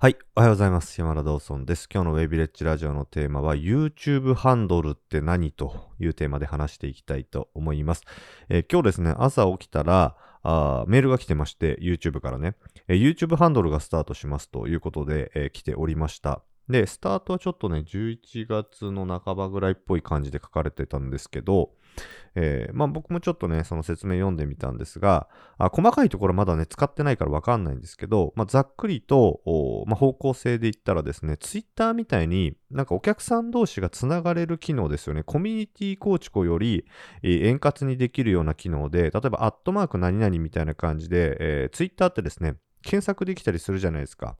はい。おはようございます。山田道尊です。今日のウェビレッジラジオのテーマは YouTube ハンドルって何というテーマで話していきたいと思います。えー今日ですね、朝起きたらあメールが来てまして、YouTube からね、えー YouTube ハンドルがスタートしますということで、えー来ておりました。で、スタートはちょっとね、11月の半ばぐらいっぽい感じで書かれてたんですけど、えーまあ僕もちょっとね、その説明読んでみたんですが、あ細かいところまだね、使ってないからわかんないんですけど、まあ、ざっくりと、まあ、方向性で言ったらですね、ツイッターみたいになんかお客さん同士がつながれる機能ですよね。コミュニティ構築より、えー円滑にできるような機能で、例えばアットマーク何々みたいな感じで、えー、ツイッターってですね、検索できたりするじゃないですか。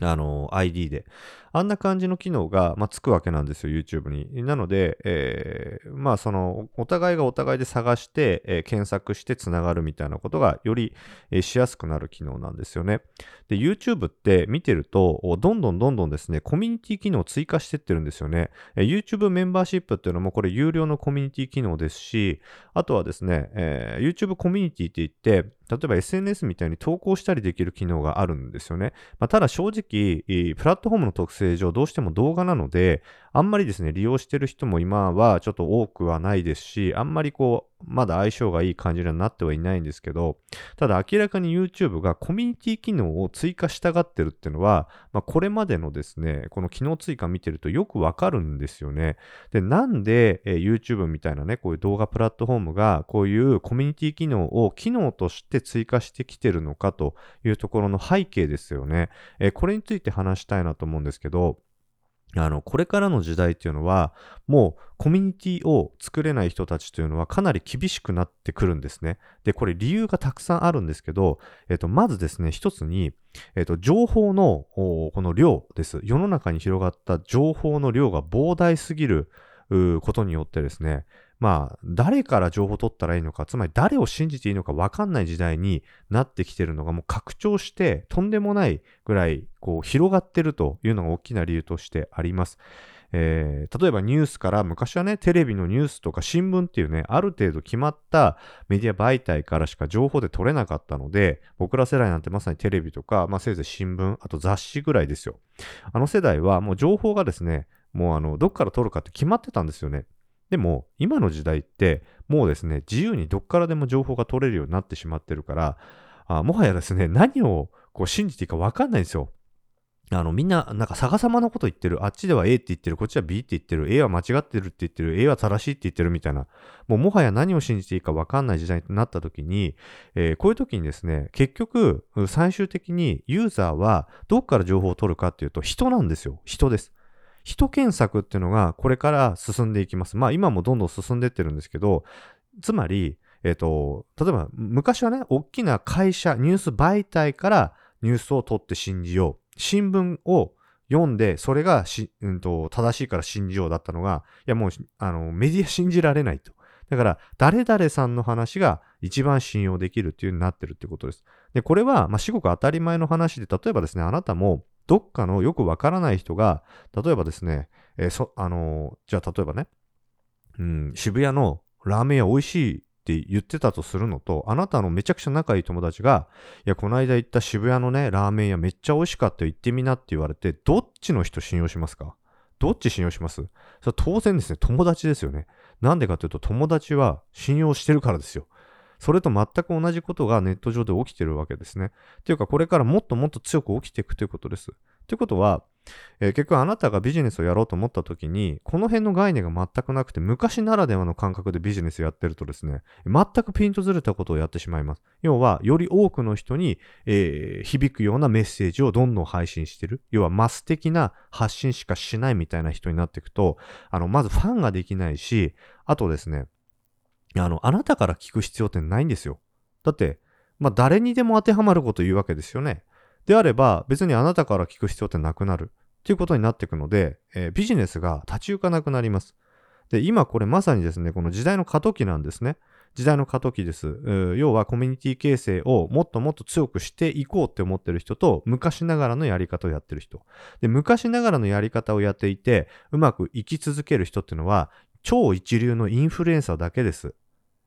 あの、ID で。あんな感じの機能が、まあ、つくわけなんですよ、YouTube に。なので、えーまあ、その、お互いがお互いで探して、えー検索してつながるみたいなことが、より、えーしやすくなる機能なんですよね。で、YouTube って見てると、どんどんどんどんですね、コミュニティ機能を追加してってるんですよね。えー YouTube メンバーシップっていうのも、これ有料のコミュニティ機能ですし、あとはですね、えー YouTube コミュニティって言って、例えば SNS みたいに投稿したりできる機能があるんですよね。まあ、ただ正直、プラットフォームの特性上どうしても動画なので、あんまりですね、利用してる人も今はちょっと多くはないですし、あんまりこう、まだ相性がいい感じにはなってはいないんですけど、ただ明らかに YouTube がコミュニティ機能を追加したがってるっていうのは、まあ、これまでのですね、この機能追加見てるとよくわかるんですよね。で、なんで、え YouTube みたいなね、こういう動画プラットフォームが、こういうコミュニティ機能を機能として追加してきてるのかというところの背景ですよね。えーこれについて話したいなと思うんですけど、あの、これからの時代っていうのは、もうコミュニティを作れない人たちというのはかなり厳しくなってくるんですね。で、これ理由がたくさんあるんですけど、えっと、まずですね、一つに、えっと、情報の、この量です。世の中に広がった情報の量が膨大すぎることによってですね、まあ、誰から情報を取ったらいいのか、つまり誰を信じていいのか分かんない時代になってきてるのがもう拡張して、とんでもないぐらい、こう、広がってるというのが大きな理由としてあります。えー例えばニュースから昔はね、テレビのニュースとか新聞っていうね、ある程度決まったメディア媒体からしか情報で取れなかったので、僕ら世代なんてまさにテレビとか、まあせいぜい新聞、あと雑誌ぐらいですよ。あの世代はもう情報がですね、もうあの、どっから取るかって決まってたんですよね。でも、今の時代って、もうですね、自由にどっからでも情報が取れるようになってしまってるから、あもはやですね、何をこう信じていいか分かんないんですよ。あの、みんな、なんか逆さまのこと言ってる。あっちでは A って言ってる。こっちは B って言ってる。A は間違ってるって言ってる。A は正しいって言ってるみたいな。もうもはや何を信じていいか分かんない時代になった時に、えーこういう時にですね、結局、最終的にユーザーはどっから情報を取るかっていうと人なんですよ。人です。人検索っていうのがこれから進んでいきます。まあ今もどんどん進んでってるんですけど、つまり、えっ、と、例えば昔はね、大きな会社、ニュース媒体からニュースを取って信じよう。新聞を読んで、それがし、うん、と正しいから信じようだったのが、いやもう、あの、メディア信じられないと。だから、誰々さんの話が一番信用できるっていう風になってるってことです。で、これは、まあ、至極当たり前の話で、例えばですね、あなたも、どっかのよくわからない人が、例えばですね、えーそ、あのーじゃあ例えばね、うん、渋谷のラーメン屋美味しいって言ってたとするのと、あなたのめちゃくちゃ仲いい友達が、いや、この間行った渋谷のね、ラーメン屋めっちゃ美味しかったよ、行ってみなって言われて、どっちの人信用しますか？どっち信用します？それは当然ですね、友達ですよね。なんでかというと、友達は信用してるからですよ。それと全く同じことがネット上で起きてるわけですね。っていうか、これからもっともっと強く起きていくということです。ということは、えー結局あなたがビジネスをやろうと思った時に、この辺の概念が全くなくて、昔ならではの感覚でビジネスやってるとですね、全くピンとずれたことをやってしまいます。要は、より多くの人に、えー響くようなメッセージをどんどん配信してる。要は、マス的な発信しかしないみたいな人になっていくと、あの、まずファンができないし、あとですね、あの、あなたから聞く必要ってないんですよ。だって、まあ、誰にでも当てはまること言うわけですよね。であれば、別にあなたから聞く必要ってなくなる。っていうことになっていくので、えービジネスが立ち行かなくなります。で、今これまさにですね、この時代の過渡期なんですね。時代の過渡期です。要はコミュニティ形成をもっともっと強くしていこうって思ってる人と、昔ながらのやり方をやってる人。で、昔ながらのやり方をやっていて、うまく生き続ける人っていうのは、超一流のインフルエンサーだけです。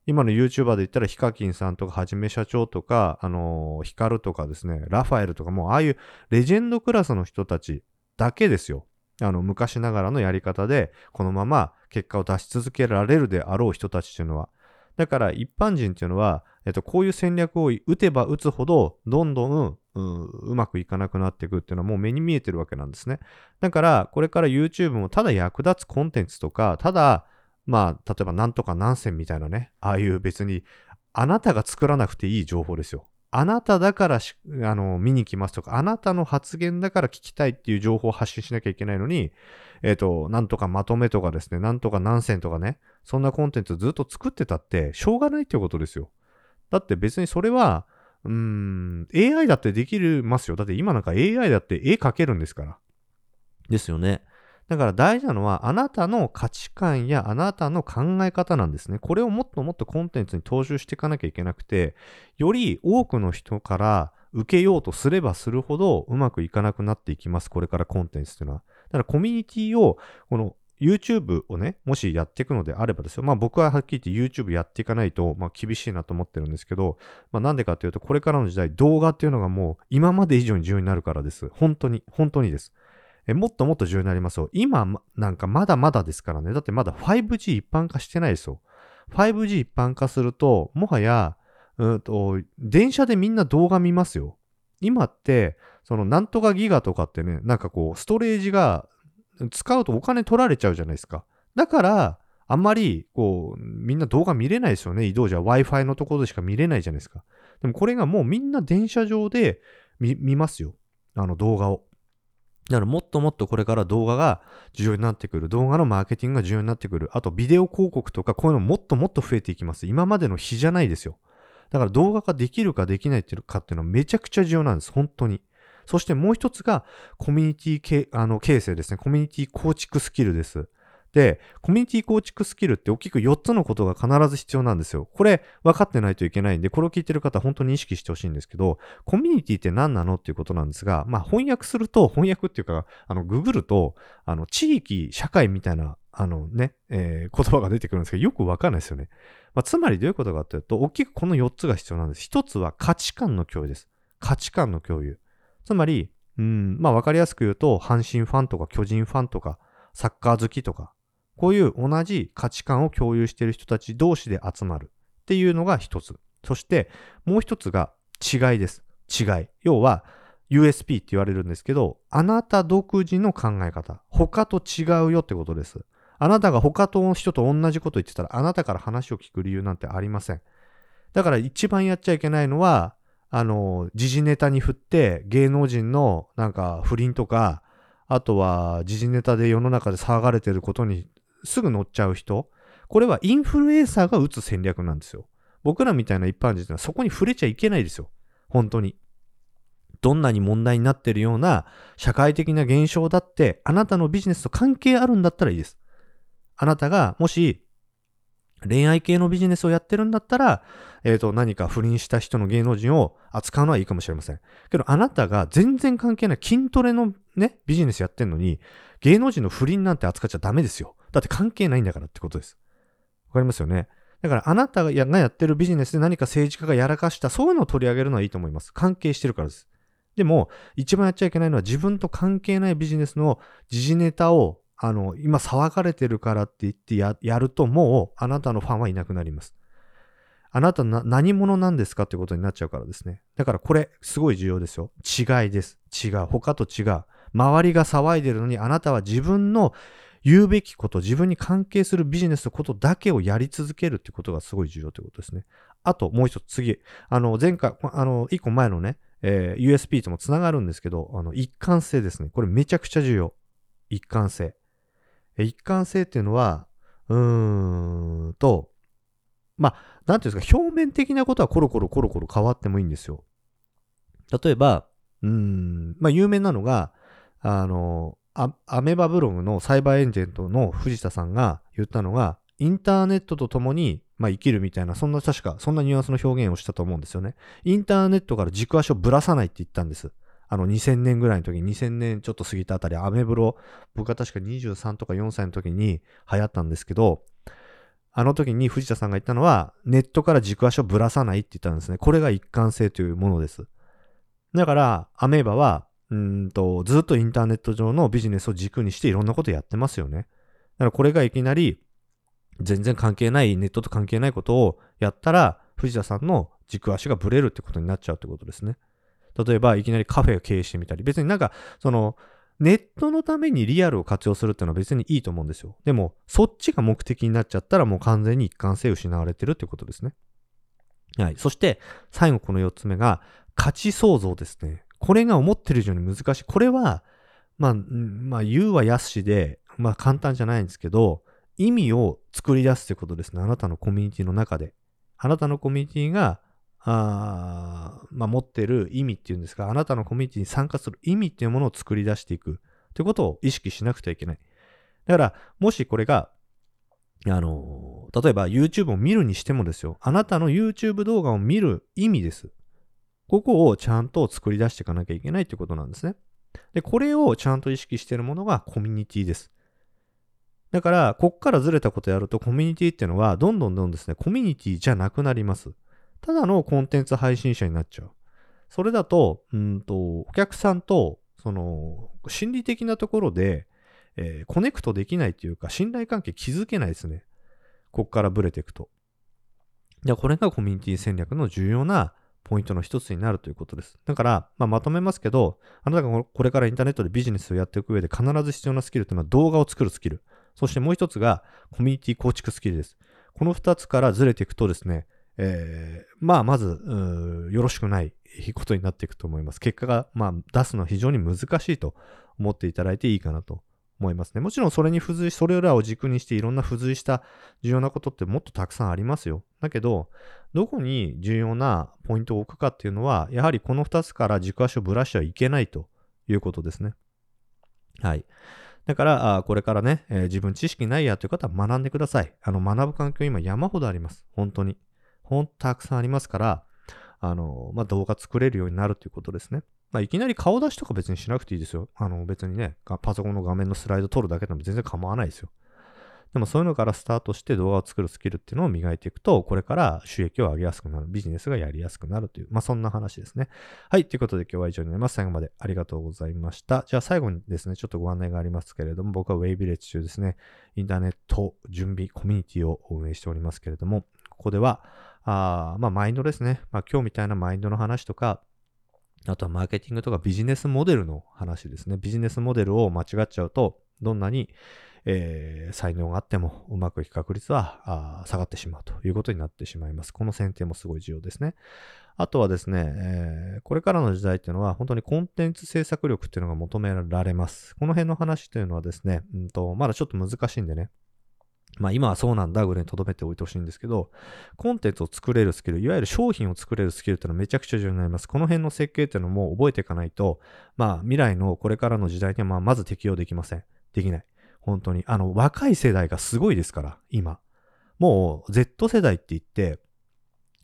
今の YouTuber で言ったらヒカキンさんとかはじめ社長とか、あのー、ヒカルとかですね、ラファエルとかもうああいうレジェンドクラスの人たちだけですよ。あの、昔ながらのやり方で、このまま結果を出し続けられるであろう人たちっていうのは。だから一般人っていうのは、えっと、こういう戦略を打てば打つほど、どんどん、う、まくいかなくなっていくっていうのはもう目に見えてるわけなんですね。だから、これから YouTube もただ役立つコンテンツとか、ただ、まあ、例えばなんとか何線みたいなね、ああいう別に、あなたが作らなくていい情報ですよ。あなただからあの、見に来ますとか、あなたの発言だから聞きたいっていう情報を発信しなきゃいけないのに、えっ、ー、と、なんとかまとめとかですね、なんとか何線とかね、そんなコンテンツずっと作ってたって、しょうがないっていうことですよ。だって別にそれは、うーん、AI だってできますよ。だって今なんか AI だって絵描けるんですから。ですよね。だから大事なのは、あなたの価値観やあなたの考え方なんですね。これをもっともっとコンテンツに踏襲していかなきゃいけなくて、より多くの人から受けようとすればするほどうまくいかなくなっていきます。これからコンテンツというのは。だからコミュニティを、この YouTube をね、もしやっていくのであればですよ。まあ僕ははっきり言って YouTube やっていかないと、まあ厳しいなと思ってるんですけど、まあなんでかっていうと、これからの時代、動画っていうのがもう今まで以上に重要になるからです。本当に、本当にです。えもっともっと重要になりますよ。今なんかまだまだですからね。だってまだ 5G 一般化してないですよ。5G 一般化すると、もはや、うんと、電車でみんな動画見ますよ。今って、そのなんとかギガとかってね、なんかこう、ストレージが使うとお金取られちゃうじゃないですか。だから、あんまり、こう、みんな動画見れないですよね。移動じゃ Wi-Fi のところでしか見れないじゃないですか。でもこれがもうみんな電車上で見ますよ。あの動画を。だからもっともっとこれから動画が重要になってくる。動画のマーケティングが重要になってくる。あとビデオ広告とかこういうのもっともっと増えていきます。今までの比じゃないですよ。だから動画ができるかできないっていうかっていうのはめちゃくちゃ重要なんです。本当に。そしてもう一つがコミュニティ系あの形成ですね。コミュニティ構築スキルです。で、コミュニティ構築スキルって大きく4つのことが必ず必要なんですよ。これ分かってないといけないんで、これを聞いてる方本当に意識してほしいんですけど、コミュニティって何なのっていうことなんですが、まあ翻訳すると、翻訳っていうか、あの、ググると、あの、地域、社会みたいな、あのね、えー、言葉が出てくるんですけど、よくわかんないですよね。まあ、つまりどういうことかというと、大きくこの4つが必要なんです。1つは価値観の共有です。価値観の共有。つまり、うん、まあわかりやすく言うと、阪神ファンとか巨人ファンとか、サッカー好きとか、こういう同じ価値観を共有している人たち同士で集まるっていうのが一つ。そしてもう一つが違いです。違い。要は USP って言われるんですけど、あなた独自の考え方。他と違うよってことです。あなたが他と人と同じこと言ってたら、あなたから話を聞く理由なんてありません。だから一番やっちゃいけないのは、あの、時事ネタに振って芸能人のなんか不倫とか、あとは時事ネタで世の中で騒がれてることにすぐ乗っちゃう人、これはインフルエンサーが打つ戦略なんですよ。僕らみたいな一般人はそこに触れちゃいけないですよ。本当に。どんなに問題になってるような社会的な現象だって、あなたのビジネスと関係あるんだったらいいです。あなたがもし恋愛系のビジネスをやってるんだったら、えっ、ー、と、何か不倫した人の芸能人を扱うのはいいかもしれません。けど、あなたが全然関係ない筋トレのね、ビジネスやってんのに、芸能人の不倫なんて扱っちゃダメですよ。だって関係ないんだからってことです。わかりますよね？だからあなたがやってるビジネスで何か政治家がやらかした、そういうのを取り上げるのはいいと思います。関係してるからです。でも、一番やっちゃいけないのは自分と関係ないビジネスの時事ネタを、あの、今騒がれてるからって言ってややると、もうあなたのファンはいなくなります。あなたな何者なんですかってことになっちゃうからですね。だからこれ、すごい重要ですよ。違いです。違う。他と違う。周りが騒いでるのに、あなたは自分の言うべきこと、自分に関係するビジネスのことだけをやり続けるってことがすごい重要ということですね。あと、もう一つ、次。あの、前回、あの、一個前のね、えー、USP ともつながるんですけど、あの、一貫性ですね。これめちゃくちゃ重要。一貫性。一貫性っていうのは、うーんと、まあ、なんていうんですか、表面的なことはコロコロコロコロ変わってもいいんですよ。例えば、うーん、まあ、有名なのが、あの、アメバブログのサイバーエージェントの藤田さんが言ったのが、インターネットと共に、まあ、生きるみたいな、そんな確か、そんなニュアンスの表現をしたと思うんですよね。インターネットから軸足をぶらさないって言ったんです。あの2000年ぐらいの時、2000年ちょっと過ぎたあたり、アメブロ、僕が確か23とか4歳の時に流行ったんですけど、あの時に藤田さんが言ったのは、ネットから軸足をぶらさないって言ったんですね。これが一貫性というものです。だから、アメーバは、うんと、ずっとインターネット上のビジネスを軸にしていろんなことやってますよね。だからこれがいきなり、全然関係ない、ネットと関係ないことをやったら、藤田さんの軸足がぶれるってことになっちゃうってことですね。例えば、いきなりカフェを経営してみたり、別になんか、その、ネットのためにリアルを活用するっていうのは別にいいと思うんですよ。でも、そっちが目的になっちゃったらもう完全に一貫性失われてるってことですね。はい。そして、最後この4つ目が、価値創造ですね。これが思ってる以上に難しい。これは、まあ、まあ、言うは安しで、まあ簡単じゃないんですけど、意味を作り出すってことですね。あなたのコミュニティの中で。あなたのコミュニティが、あまあ、持ってる意味っていうんですか、あなたのコミュニティに参加する意味っていうものを作り出していくということを意識しなくてはいけない。だから、もしこれが、あの、例えば YouTube を見るにしてもですよ、あなたの YouTube 動画を見る意味です。ここをちゃんと作り出していかなきゃいけないということなんですね。で、これをちゃんと意識しているものがコミュニティです。だから、こっからずれたことやると、コミュニティっていうのは、どんどんどんですね、コミュニティじゃなくなります。ただのコンテンツ配信者になっちゃう。それだと、うんと、お客さんと、その、心理的なところで、えー、コネクトできないというか、信頼関係築けないですね。こっからブレていくと。じゃあ、これがコミュニティ戦略の重要なポイントの一つになるということです。だから、まあ、まとめますけど、あなたがこれからインターネットでビジネスをやっていく上で必ず必要なスキルというのは動画を作るスキル。そしてもう一つがコミュニティ構築スキルです。この二つからずれていくとですね、えー、まあ、まず、よろしくないことになっていくと思います。結果が、まあ、出すのは非常に難しいと思っていただいていいかなと思いますね。もちろんそれに付随、それらを軸にしていろんな付随した重要なことってもっとたくさんありますよ。だけど、どこに重要なポイントを置くかっていうのは、やはりこの2つから軸足をぶらしてはいけないということですね。はい。だから、あこれからね、えー、自分知識ないやという方は学んでください。あの、学ぶ環境今山ほどあります。本当に。ほんとたくさんありますから、あの、まあ、動画作れるようになるということですね。まあ、いきなり顔出しとか別にしなくていいですよ。あの、別にね、パソコンの画面のスライド撮るだけでも全然構わないですよ。でもそういうのからスタートして動画を作るスキルっていうのを磨いていくと、これから収益を上げやすくなる、ビジネスがやりやすくなるという、まあそんな話ですね。はい。ということで今日は以上になります。最後までありがとうございました。じゃあ最後にですね、ちょっとご案内がありますけれども、僕は Way Village 中ですね、インターネット準備コミュニティを運営しておりますけれども、ここでは、あまあマインドですね。まあ今日みたいなマインドの話とか、あとはマーケティングとかビジネスモデルの話ですね。ビジネスモデルを間違っちゃうと、どんなに、えー、才能があってもうまくいく確率は下がってしまうということになってしまいます。この選定もすごい重要ですね。あとはですね、えー、これからの時代っていうのは本当にコンテンツ制作力っていうのが求められます。この辺の話というのはですね、うんと、まだちょっと難しいんでね、まあ今はそうなんだぐらいに留めておいてほしいんですけど、コンテンツを作れるスキル、いわゆる商品を作れるスキルっていうのはめちゃくちゃ重要になります。この辺の設計っていうのも覚えていかないと、まあ未来のこれからの時代にはまあまず適用できません。できない。本当に。あの、若い世代がすごいですから、今。もう Z 世代って言って、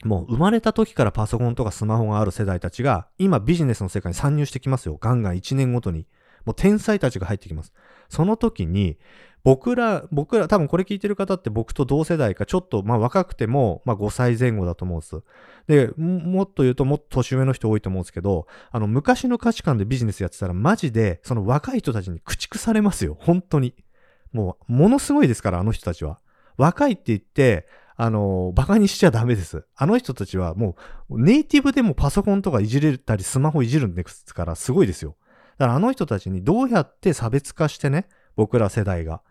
もう生まれた時からパソコンとかスマホがある世代たちが、今ビジネスの世界に参入してきますよ。ガンガン1年ごとに。もう天才たちが入ってきます。その時に、僕ら、僕ら、多分これ聞いてる方って僕と同世代か、ちょっと、まあ若くても、まあ5歳前後だと思うんです。で、もっと言うともっと年上の人多いと思うんですけど、あの、昔の価値観でビジネスやってたら、マジで、その若い人たちに駆逐されますよ。本当に。もう、ものすごいですから、あの人たちは。若いって言って、あの、馬鹿にしちゃダメです。あの人たちはもう、ネイティブでもパソコンとかいじれたり、スマホいじるんですから、すごいですよ。だからあの人たちにどうやって差別化してね、僕ら世代が。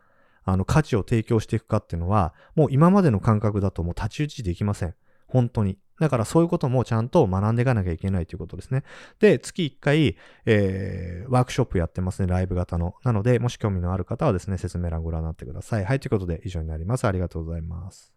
あの、価値を提供していくかっていうのは、もう今までの感覚だともう太刀打ちできません。本当に。だからそういうこともちゃんと学んでいかなきゃいけないということですね。で、月1回、えー、ワークショップやってますね、ライブ型の。なので、もし興味のある方はですね、説明欄ご覧になってください。はい、ということで以上になります。ありがとうございます。